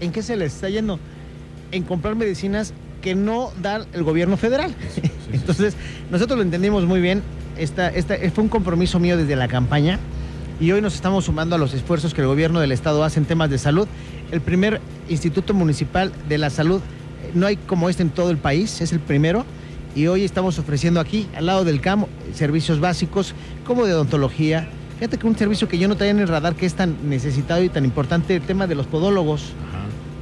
¿en qué se les está yendo? En comprar medicinas que no da el gobierno federal. Entonces, nosotros lo entendimos muy bien. Esta, esta, fue un compromiso mío desde la campaña y hoy nos estamos sumando a los esfuerzos que el gobierno del estado hace en temas de salud. El primer Instituto Municipal de la Salud, no hay como este en todo el país, es el primero. Y hoy estamos ofreciendo aquí, al lado del CAM, servicios básicos como de odontología. Fíjate que un servicio que yo no tenía en el radar que es tan necesitado y tan importante, el tema de los podólogos.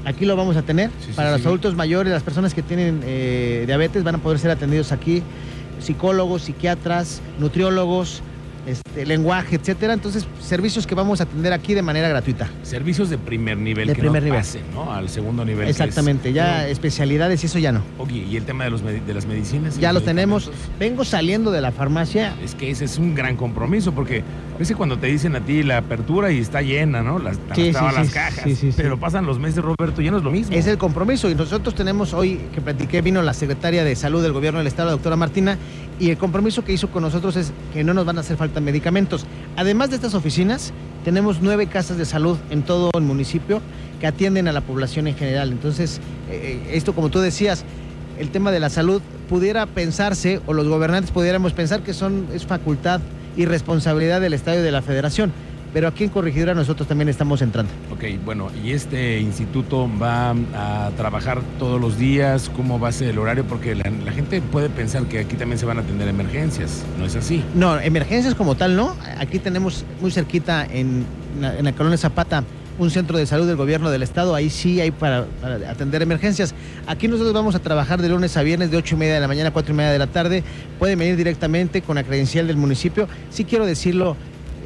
Aquí lo vamos a tener. Para los adultos mayores, las personas que tienen eh, diabetes van a poder ser atendidos aquí. Psicólogos, psiquiatras, nutriólogos, este, lenguaje, etcétera. Entonces, servicios que vamos a atender aquí de manera gratuita. Servicios de primer nivel de que primer nivel. pasen, ¿no? Al segundo nivel. Exactamente, ya especialidades y eso ya no. Ok, ¿y el tema de, los de las medicinas? Ya los tenemos. Vengo saliendo de la farmacia. Es que ese es un gran compromiso porque ves cuando te dicen a ti la apertura y está llena, ¿no? Las, sí, las cajas. Pero pasan los meses, Roberto, ya no es lo mismo. Es el compromiso y nosotros tenemos hoy que platiqué, vino la secretaria de Salud del Gobierno del Estado, la doctora Martina, y el compromiso que hizo con nosotros es que no nos van a hacer falta medicamentos. Además de estas oficinas, tenemos nueve casas de salud en todo el municipio que atienden a la población en general. Entonces, eh, eh, esto como tú decías, el tema de la salud pudiera pensarse, o los gobernantes pudiéramos pensar que son, es facultad y responsabilidad del Estado y de la Federación pero aquí en Corregidora nosotros también estamos entrando. Ok, bueno, ¿y este instituto va a trabajar todos los días? ¿Cómo va a ser el horario? Porque la, gente puede pensar que aquí también se van a atender emergencias, ¿no es así? No, emergencias como tal no. Aquí tenemos muy cerquita en, en la colonia Zapata un centro de salud del gobierno del estado, ahí sí hay para, para, atender emergencias. Aquí nosotros vamos a trabajar de lunes a viernes de 8 y media de la mañana a 4 y media de la tarde. Pueden venir directamente con la credencial del municipio. Sí quiero decirlo,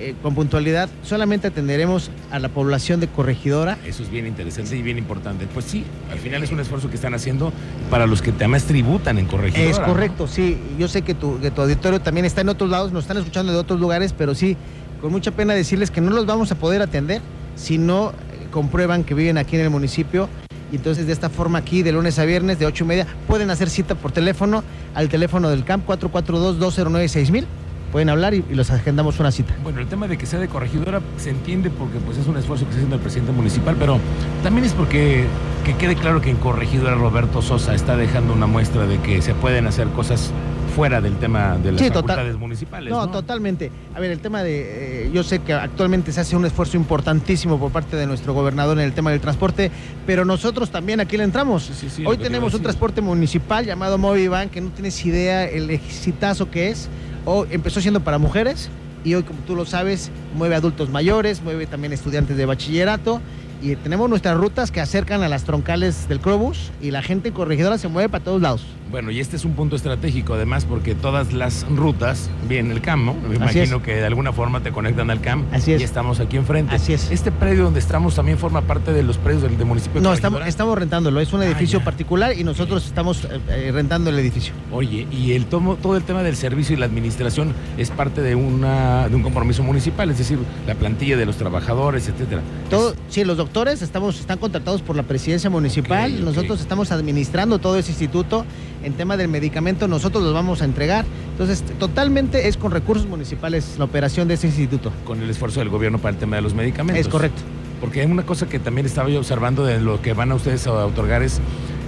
eh, con puntualidad, solamente atenderemos a la población de Corregidora. Eso es bien interesante y bien importante. Pues sí, al final es un esfuerzo que están haciendo para los que además tributan en Corregidora. Es correcto, sí. Yo sé que tu, que tu auditorio también está en otros lados, nos están escuchando de otros lugares, pero sí, con mucha pena decirles que no los vamos a poder atender si no eh, comprueban que viven aquí en el municipio y entonces de esta forma aquí de lunes a viernes de 8 y media pueden hacer cita por teléfono al teléfono del CAMP 442 209 6000 pueden hablar y, los agendamos una cita. Bueno, el tema de que sea de corregidora se entiende porque pues es un esfuerzo que está haciendo el presidente municipal, pero también es porque que quede claro que en corregidora Roberto Sosa está dejando una muestra de que se pueden hacer cosas fuera del tema de las facultades municipales. No, totalmente. A ver, el tema de, eh, yo sé que actualmente se hace un esfuerzo importantísimo por parte de nuestro gobernador en el tema del transporte, pero nosotros también aquí le entramos. Hoy tenemos un transporte municipal llamado Movivan, que no tienes idea el exitazo que es o empezó siendo para mujeres y hoy, como tú lo sabes, mueve adultos mayores, mueve también estudiantes de bachillerato y tenemos nuestras rutas que acercan a las troncales del Crobus y la gente corregidora se mueve para todos lados. Bueno, y este es un punto estratégico además porque todas las rutas vienen el CAM, ¿no? Me imagino que de alguna forma te conectan al CAM Así es. y estamos aquí enfrente. Así es. Este predio donde estamos también forma parte de los predios del, municipio. no, estamos, estamos rentándolo, es un ah, edificio particular y nosotros estamos eh, eh, rentando el edificio. Oye, y el tomo, todo el tema del servicio y la administración es parte de, una, de un compromiso municipal, es decir, la plantilla de los trabajadores, etcétera. Todo, sí, los doctores estamos, están contratados por la presidencia municipal, nosotros estamos administrando todo ese instituto en tema del medicamento nosotros los vamos a entregar. Entonces, totalmente es con recursos municipales la operación de ese instituto. Con el esfuerzo del gobierno para el tema de los medicamentos. Es correcto. Porque hay una cosa que también estaba yo observando de lo que van a ustedes a otorgar es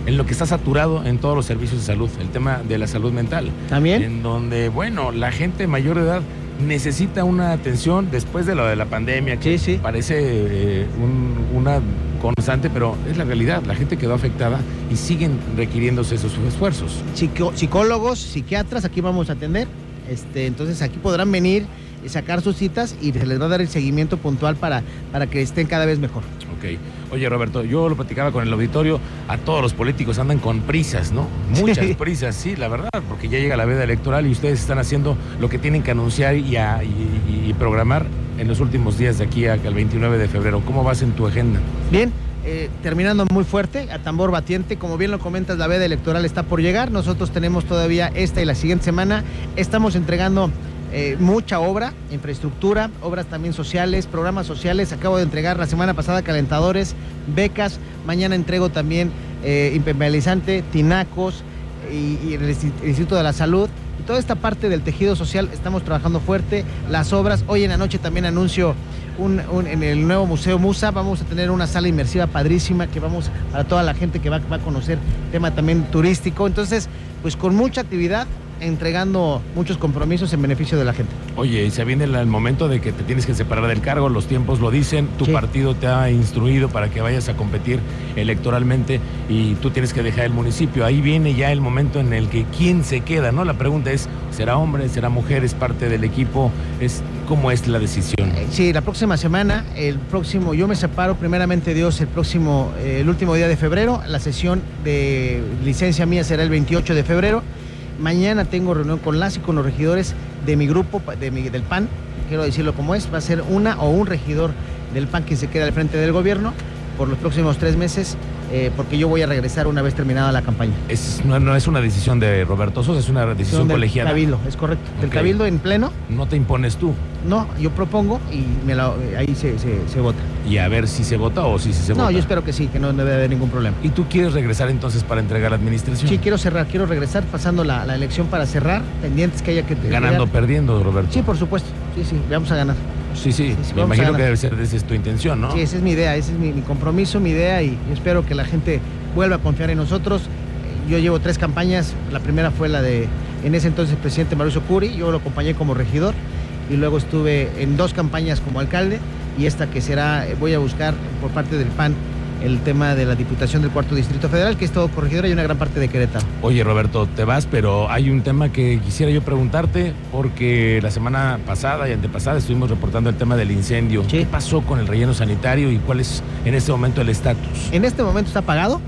en lo que está saturado en todos los servicios de salud, el tema de la salud mental. También. En donde, bueno, la gente mayor de edad necesita una atención después de lo de la pandemia, que sí, parece eh, una constante, pero es la realidad. La gente quedó afectada y siguen requiriéndose esos esfuerzos. psicólogos, psiquiatras, aquí vamos a atender. Este, entonces aquí podrán venir y sacar sus citas y se les va a dar el seguimiento puntual para, para que estén cada vez mejor. Ok. Oye, Roberto, yo lo platicaba con el auditorio, a todos los políticos andan con prisas, ¿no? Muchas prisas, sí, la verdad, porque ya llega la veda electoral y ustedes están haciendo lo que tienen que anunciar y, y programar en los últimos días de aquí al 29 de febrero. ¿Cómo vas en tu agenda? Bien, eh, terminando muy fuerte, a tambor batiente. Como bien lo comentas, la veda electoral está por llegar. Nosotros tenemos todavía esta y la siguiente semana. Estamos entregando eh, mucha obra, infraestructura, obras también sociales, programas sociales. Acabo de entregar la semana pasada calentadores, becas. Mañana entrego también eh, impermeabilizante, tinacos y el Instituto de la Salud toda esta parte del tejido social estamos trabajando fuerte, las obras. Hoy en la noche también anuncio en el nuevo Museo Musa vamos a tener una sala inmersiva padrísima que vamos para toda la gente que va, va a conocer tema también turístico. Entonces, pues con mucha actividad, entregando muchos compromisos en beneficio de la gente. Oye, y se viene el momento de que te tienes que separar del cargo, los tiempos lo dicen, tu partido te ha instruido para que vayas a competir electoralmente y tú tienes que dejar el municipio. Ahí viene ya el momento en el que quién se queda, ¿no? La pregunta es, ¿será hombre, será mujer, es parte del equipo? Es ¿Cómo es la decisión? Eh, sí, la próxima semana, el próximo, yo me separo primeramente Dios el próximo, eh, el último día de febrero, la sesión de licencia mía será el 28 de febrero Mañana tengo reunión con las y con los regidores de mi grupo, de del PAN, quiero decirlo como es, va a ser una o un regidor del PAN que se queda al frente del gobierno por los próximos tres meses eh, porque yo voy a regresar una vez terminada la campaña. Es, no, es una decisión de Roberto Sosa, es una decisión del colegiada. Cabildo, es correcto. Del Cabildo en pleno. No te impones tú. No, yo propongo y me ahí se, se, vota. Y a ver si se vota o si se vota. No, yo espero que sí, que no debe haber ningún problema. ¿Y tú quieres regresar entonces para entregar la administración? Sí, quiero cerrar, quiero regresar pasando la, elección para cerrar, pendientes que haya que... Ganando o perdiendo, Roberto. Sí, por supuesto. Sí, sí, vamos a ganar. Sí, sí, me imagino que debe ser, esa es tu intención, ¿no? Sí, esa es mi idea, ese es mi, compromiso, mi idea y espero que la gente vuelva a confiar en nosotros. Yo llevo tres campañas, la primera fue la de, en ese entonces, presidente Mauricio Curi, yo lo acompañé como regidor y luego estuve en dos campañas como alcalde y esta que será, voy a buscar por parte del PAN el tema de la Diputación del Cuarto Distrito Federal, que es todo corregidora y una gran parte de Querétaro. Oye, Roberto, te vas, pero hay un tema que quisiera yo preguntarte, porque la semana pasada y antepasada estuvimos reportando el tema del incendio. ¿Qué pasó con el relleno sanitario y cuál es en este momento el estatus? En este momento está apagado.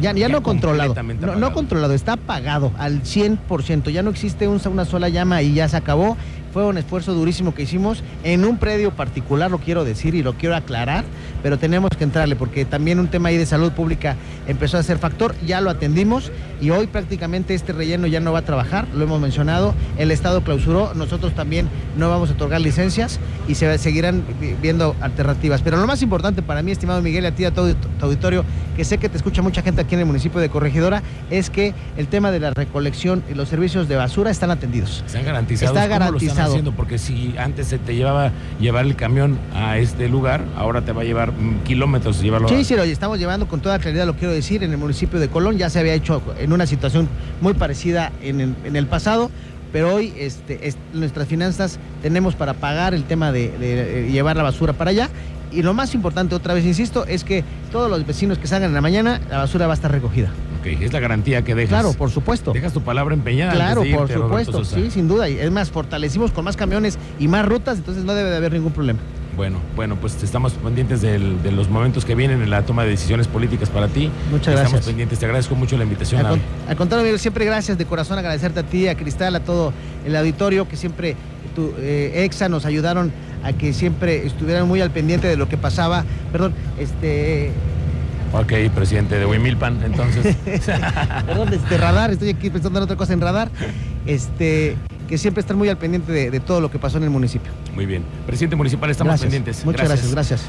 Ya, ya, no controlado. No, no, controlado, está apagado al 100%. Ya no existe una sola llama y ya se acabó. Fue un esfuerzo durísimo que hicimos en un predio particular, lo quiero decir y lo quiero aclarar, pero tenemos que entrarle porque también un tema ahí de salud pública empezó a ser factor, ya lo atendimos y hoy prácticamente este relleno ya no va a trabajar, lo hemos mencionado, el Estado clausuró, nosotros también no vamos a otorgar licencias y se seguirán viendo alternativas. Pero lo más importante para mí, estimado Miguel, y a ti, a todo tu auditorio, que sé que te escucha mucha gente aquí en el municipio de Corregidora, es que el tema de la recolección y los servicios de basura están atendidos. Están garantizados. Está garantizado haciendo? Porque si antes se te llevaba llevar el camión a este lugar, ahora te va a llevar mm, kilómetros llevarlo. Sí, sí, lo estamos llevando con toda claridad, lo quiero decir, en el municipio de Colón. Ya se había hecho en una situación muy parecida en el, pasado, pero hoy este, nuestras finanzas tenemos para pagar el tema de llevar la basura para allá y lo más importante, otra vez insisto, es que todos los vecinos que salgan en la mañana, la basura va a estar recogida. Ok, es la garantía que dejas. Claro, por supuesto. Dejas tu palabra empeñada. Claro, por supuesto, sí, sin duda. Y es más, fortalecimos con más camiones y más rutas, entonces no debe de haber ningún problema. Bueno, bueno, pues estamos pendientes de los momentos que vienen en la toma de decisiones políticas para ti. Muchas gracias. Estamos pendientes, te agradezco mucho la invitación. Al, al contrario, amigo, siempre gracias de corazón agradecerte a ti, a Cristal, a todo el auditorio que siempre tu eh, EXA nos ayudaron a que siempre estuvieran muy al pendiente de lo que pasaba. Perdón, este. Ok, presidente de Wimilpan, entonces. Perdón, este radar, estoy aquí pensando en otra cosa en radar. Este, que siempre están muy al pendiente de, todo lo que pasó en el municipio. Muy bien. Presidente municipal, estamos pendientes. Muchas gracias. gracias.